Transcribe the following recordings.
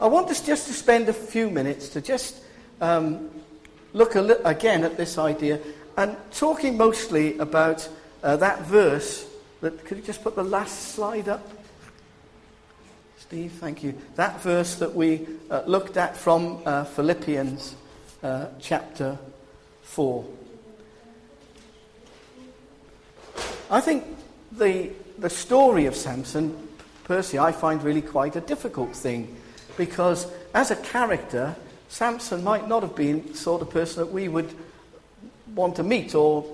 I want us just to spend a few minutes to just um, look li- again at this idea and talking mostly about uh, that verse. That, could you just put the last slide up? Steve, thank you. That verse that we uh, looked at from uh, Philippians uh, chapter 4. I think the, the story of Samson, Percy, I find really quite a difficult thing because as a character, Samson might not have been the sort of person that we would want to meet or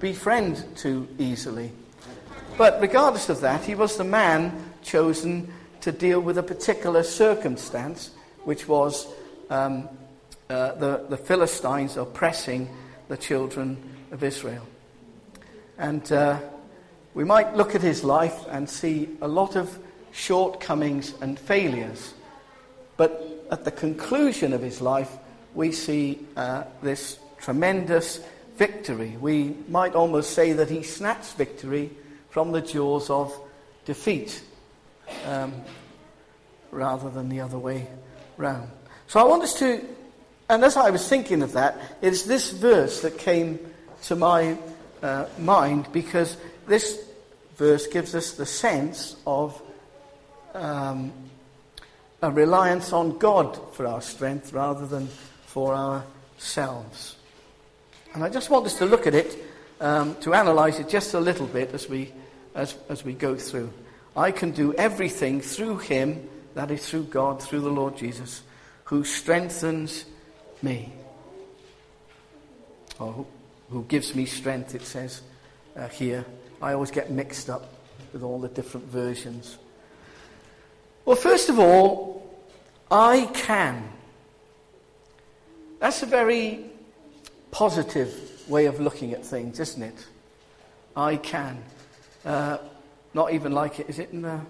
befriend too easily. But regardless of that, he was the man chosen to deal with a particular circumstance, which was um, uh, the, the Philistines oppressing the children of Israel. And uh, we might look at his life and see a lot of shortcomings and failures. But at the conclusion of his life, we see uh, this tremendous victory. We might almost say that he snatched victory from the jaws of defeat um, rather than the other way round. So I want us to, and as I was thinking of that, it's this verse that came to my uh, mind because this verse gives us the sense of um, a reliance on God for our strength rather than for ourselves. And I just want us to look at it, um, to analyze it just a little bit as we, as, as we go through. I can do everything through Him, that is through God, through the Lord Jesus, who strengthens me. Or who gives me strength, it says uh, here. I always get mixed up with all the different versions. Well, first of all, I can. That's a very positive way of looking at things, isn't it? I can. Uh, not even like it. Is it in the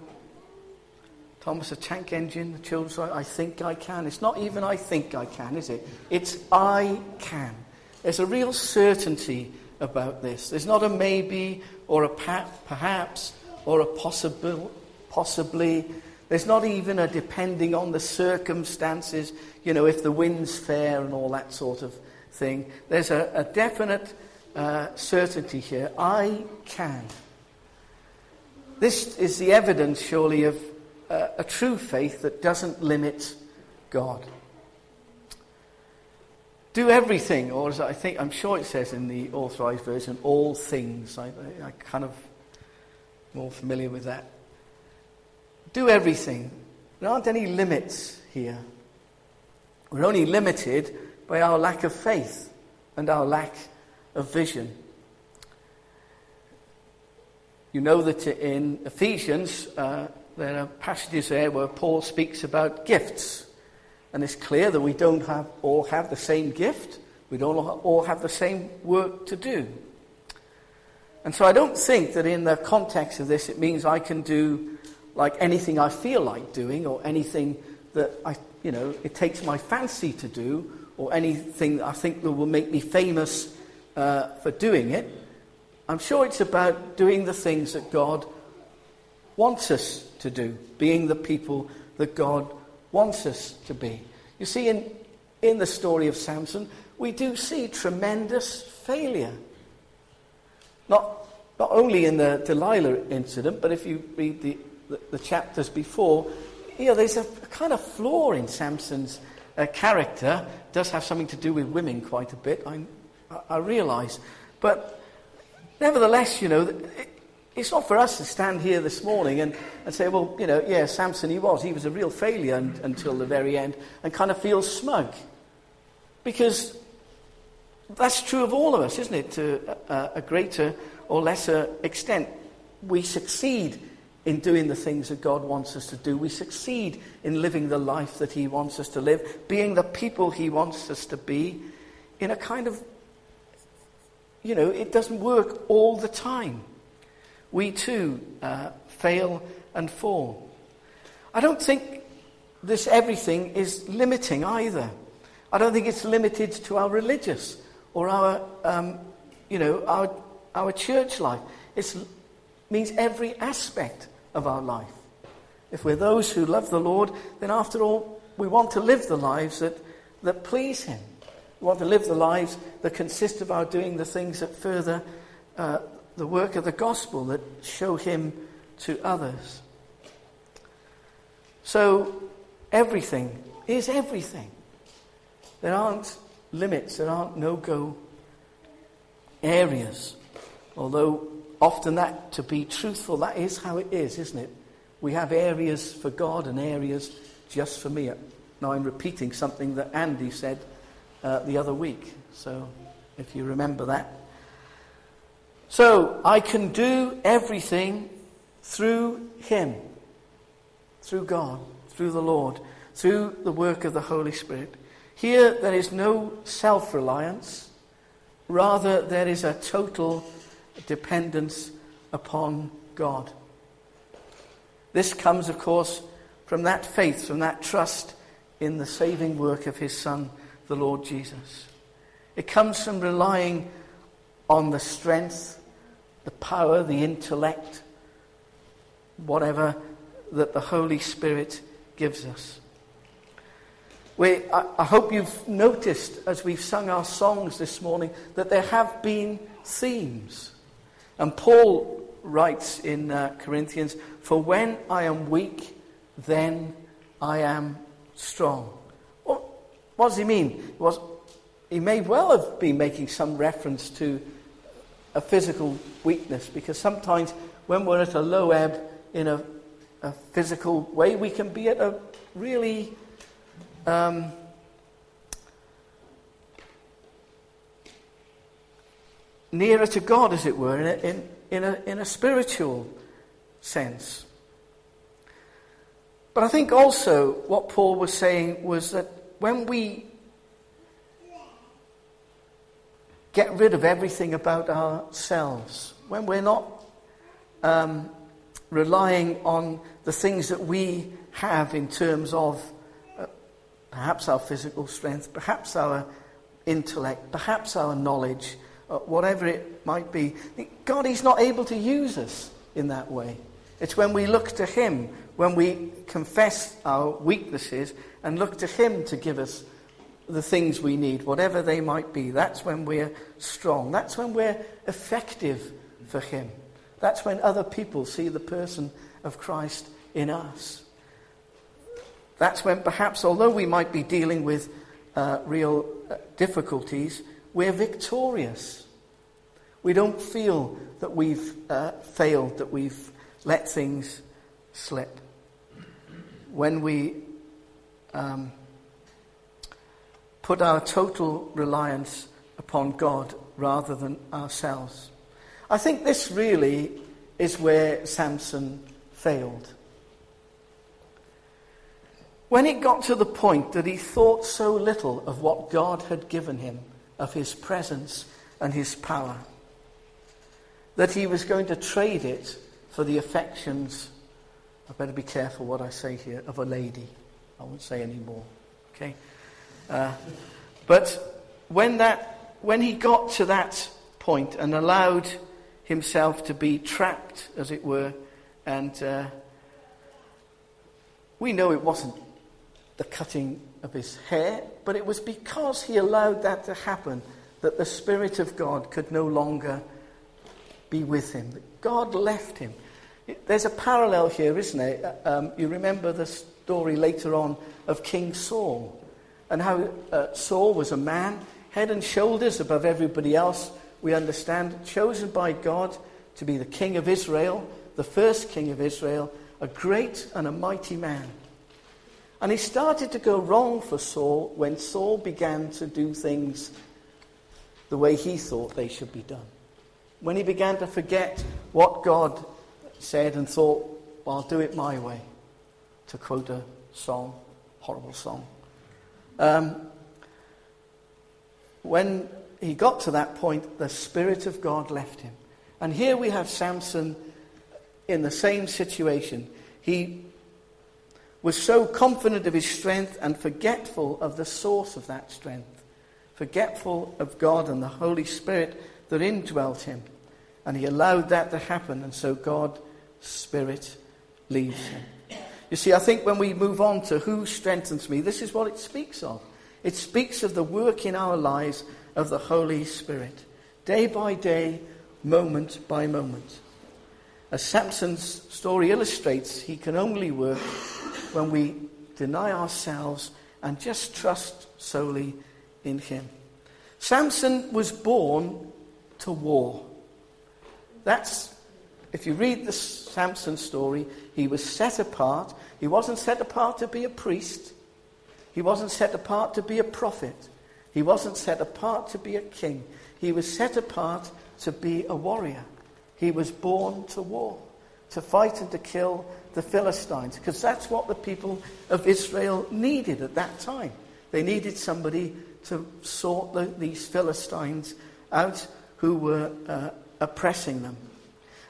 Thomas a tank engine? The children's I think I can. It's not even I think I can, is it? It's I can. There's a real certainty about this. There's not a maybe or a perhaps or a possible, possibly. There's not even a depending on the circumstances, you know, if the wind's fair and all that sort of thing. There's a, a definite uh, certainty here. I can. This is the evidence, surely, of uh, a true faith that doesn't limit God do everything, or as I think, I'm sure it says in the authorized version, all things. I, I, I kind of more familiar with that. Do everything. There aren't any limits here. We're only limited by our lack of faith and our lack of vision. You know that in Ephesians, uh, there are passages there where Paul speaks about gifts. And it's clear that we don't have, all have the same gift. We don't all have the same work to do. And so I don't think that in the context of this it means I can do like anything I feel like doing or anything that I, you know, it takes my fancy to do or anything that I think that will make me famous uh, for doing it. I'm sure it's about doing the things that God wants us to do, being the people that God wants us to be. You see, in, in the story of Samson, we do see tremendous failure. Not, not only in the Delilah incident, but if you read the, the, the chapters before, you know, there's a, a kind of flaw in Samson's uh, character. It does have something to do with women quite a bit, I, I, realise. But nevertheless, you know, it, it's not for us to stand here this morning and, and say, well, you know, yeah, Samson, he was. He was a real failure un- until the very end and kind of feel smug. Because that's true of all of us, isn't it? To a, a greater or lesser extent. We succeed in doing the things that God wants us to do. We succeed in living the life that He wants us to live, being the people He wants us to be, in a kind of, you know, it doesn't work all the time we too uh, fail and fall. I don't think this everything is limiting either. I don't think it's limited to our religious or our, um, you know, our, our church life. It means every aspect of our life. if we're those who love the Lord, then after all, we want to live the lives that, that please Him. We want to live the lives that consist of our doing the things that further uh, the work of the gospel, that show Him to others. So, everything is everything. There aren't limits, there aren't no go areas. Although, often that, to be truthful, that is how it is, isn't it? We have areas for God and areas just for me. Now, I'm repeating something that Andy said uh, the other week. So, if you remember that. So, I can do everything through Him, through God, through the Lord, through the work of the Holy Spirit. Here, there is no self reliance, rather, there is a total dependence upon God. This comes, of course, from that faith, from that trust in the saving work of his Son, the Lord Jesus. It comes from relying on the strength, the power, the intellect, whatever that the Holy Spirit gives us. We, I, I hope you've noticed as we've sung our songs this morning that there have been themes. And Paul writes in uh, Corinthians, For when I am weak, then I am strong. What, what does he mean? Was, he may well have been making some reference to a physical weakness because sometimes when we're at a low ebb in a, a physical way, we can be at a really um, nearer to God, as it were, in a, in, in a, in a spiritual sense. But I think also what Paul was saying was that when we get rid of everything about ourselves, when we're not um, relying on the things that we have in terms of uh, perhaps our physical strength, perhaps our intellect, perhaps our knowledge, uh, whatever it might be, God is not able to use us in that way. It's when we look to Him, when we confess our weaknesses and look to Him to give us the things we need, whatever they might be. That's when we're strong. That's when we're effective for Him. That's when other people see the person of Christ in us. That's when perhaps, although we might be dealing with uh, real uh, difficulties, we're victorious. We don't feel that we've uh, failed, that we've let things slip. When we um, put our total reliance upon God rather than ourselves. I think this really is where Samson failed. When it got to the point that he thought so little of what God had given him, of his presence and his power, that he was going to trade it for the affections, I better be careful what I say here, of a lady. I won't say any more. Okay? Uh, but when, that, when he got to that point and allowed himself to be trapped, as it were, and uh, we know it wasn't the cutting of his hair, but it was because he allowed that to happen that the Spirit of God could no longer be with him. God left him. There's a parallel here, isn't there? Um, you remember the story later on of King Saul and how uh, Saul was a man, head and shoulders above everybody else, we understand, chosen by God to be the king of Israel, the first king of Israel, a great and a mighty man. And he started to go wrong for Saul when Saul began to do things the way he thought they should be done. When he began to forget what God said and thought, well, I'll do it my way, to quote a song, horrible song. Um, when he got to that point, the Spirit of God left him. And here we have Samson in the same situation. He was so confident of his strength and forgetful of the source of that strength, forgetful of God and the Holy Spirit that indwelt him. And he allowed that to happen, and so God's Spirit leaves him. You see, I think when we move on to who strengthens me, this is what it speaks of. It speaks of the work in our lives of the Holy Spirit, day by day, moment by moment. As Samson's story illustrates, he can only work when we deny ourselves and just trust solely in him. Samson was born to war. That's, if you read the Samson story, he was set apart. He wasn't set apart to be a priest. He wasn't set apart to be a prophet. He wasn't set apart to be a king. He was set apart to be a warrior. He was born to war, to fight and to kill the Philistines, because that's what the people of Israel needed at that time. They needed somebody to sort the, these Philistines out who were uh, oppressing them.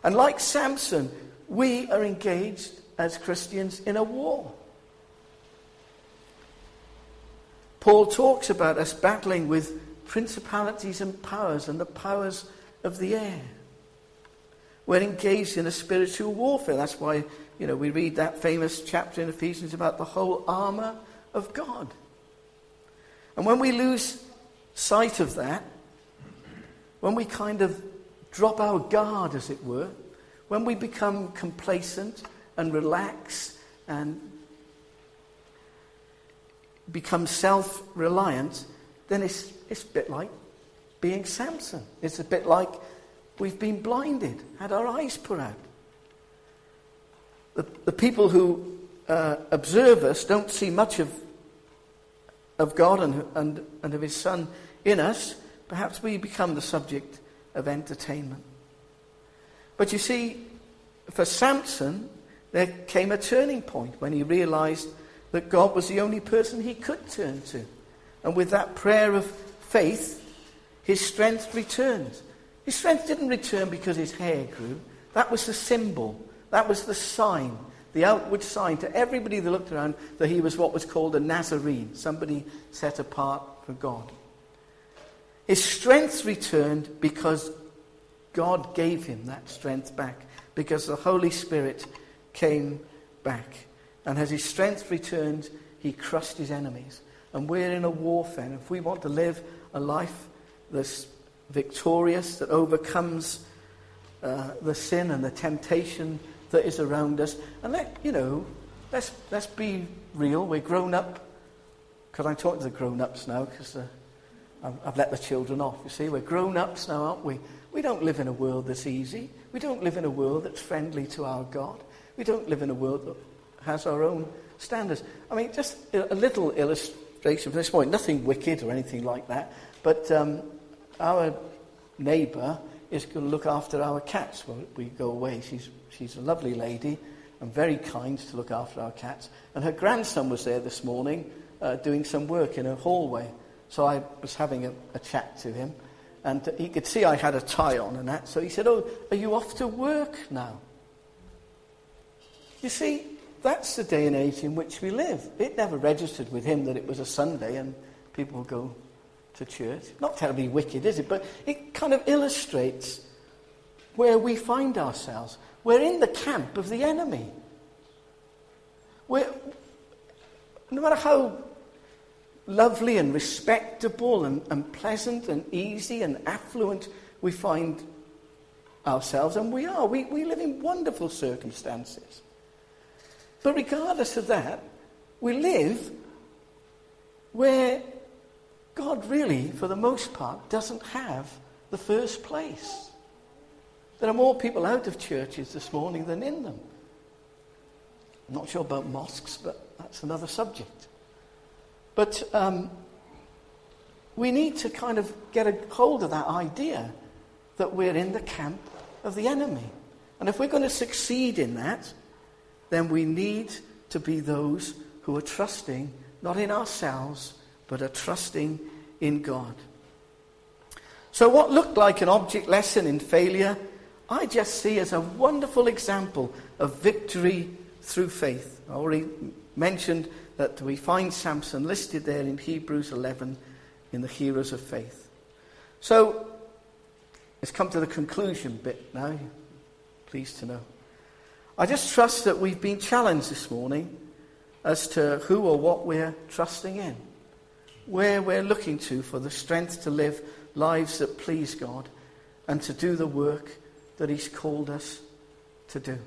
And like Samson, we are engaged as Christians in a war. Paul talks about us battling with principalities and powers and the powers of the air. We're engaged in a spiritual warfare. That's why, you know, we read that famous chapter in Ephesians about the whole armour of God. And when we lose sight of that, when we kind of drop our guard, as it were, when we become complacent and relax and become self reliant, then it's, it's a bit like being Samson. It's a bit like we've been blinded, had our eyes put out. The, the people who uh, observe us don't see much of, of God and, and, and of His Son in us. Perhaps we become the subject of entertainment. But you see, for Samson, there came a turning point when he realized that God was the only person he could turn to. And with that prayer of faith, his strength returned. His strength didn't return because his hair grew. That was the symbol. That was the sign, the outward sign to everybody that looked around that he was what was called a Nazarene, somebody set apart for God. His strength returned because God gave him that strength back, because the Holy Spirit came back. And as his strength returned, he crushed his enemies. And we're in a warfare. And if we want to live a life that's victorious, that overcomes uh, the sin and the temptation that is around us, and let, you know, let's, let's be real. We're grown up. Because I'm talking to the grown ups now, because uh, I've let the children off. You see, we're grown ups now, aren't we? We don't live in a world that's easy. We don't live in a world that's friendly to our God. We don't live in a world that has our own standards. I mean, just a little illustration from this point, nothing wicked or anything like that, but um, our neighbour is going to look after our cats when we go away. She's, she's a lovely lady and very kind to look after our cats. And her grandson was there this morning uh, doing some work in her hallway. So I was having a, a chat to him, and he could see I had a tie on and that. So he said, Oh, are you off to work now? You see, that's the day and age in which we live. It never registered with him that it was a Sunday and people would go to church. Not terribly wicked, is it? But it kind of illustrates where we find ourselves. We're in the camp of the enemy. We're, no matter how lovely and respectable and, and pleasant and easy and affluent we find ourselves, and we are. We, we live in wonderful circumstances. But regardless of that, we live where God really, for the most part, doesn't have the first place. There are more people out of churches this morning than in them. I'm not sure about mosques, but that's another subject. But um, we need to kind of get a hold of that idea that we're in the camp of the enemy. And if we're going to succeed in that, then we need to be those who are trusting not in ourselves, but are trusting in God. So, what looked like an object lesson in failure, I just see as a wonderful example of victory through faith. I already mentioned that we find Samson listed there in Hebrews 11 in the heroes of faith. So, let's come to the conclusion bit now. Pleased to know. I just trust that we've been challenged this morning as to who or what we're trusting in, where we're looking to for the strength to live lives that please God and to do the work that He's called us to do.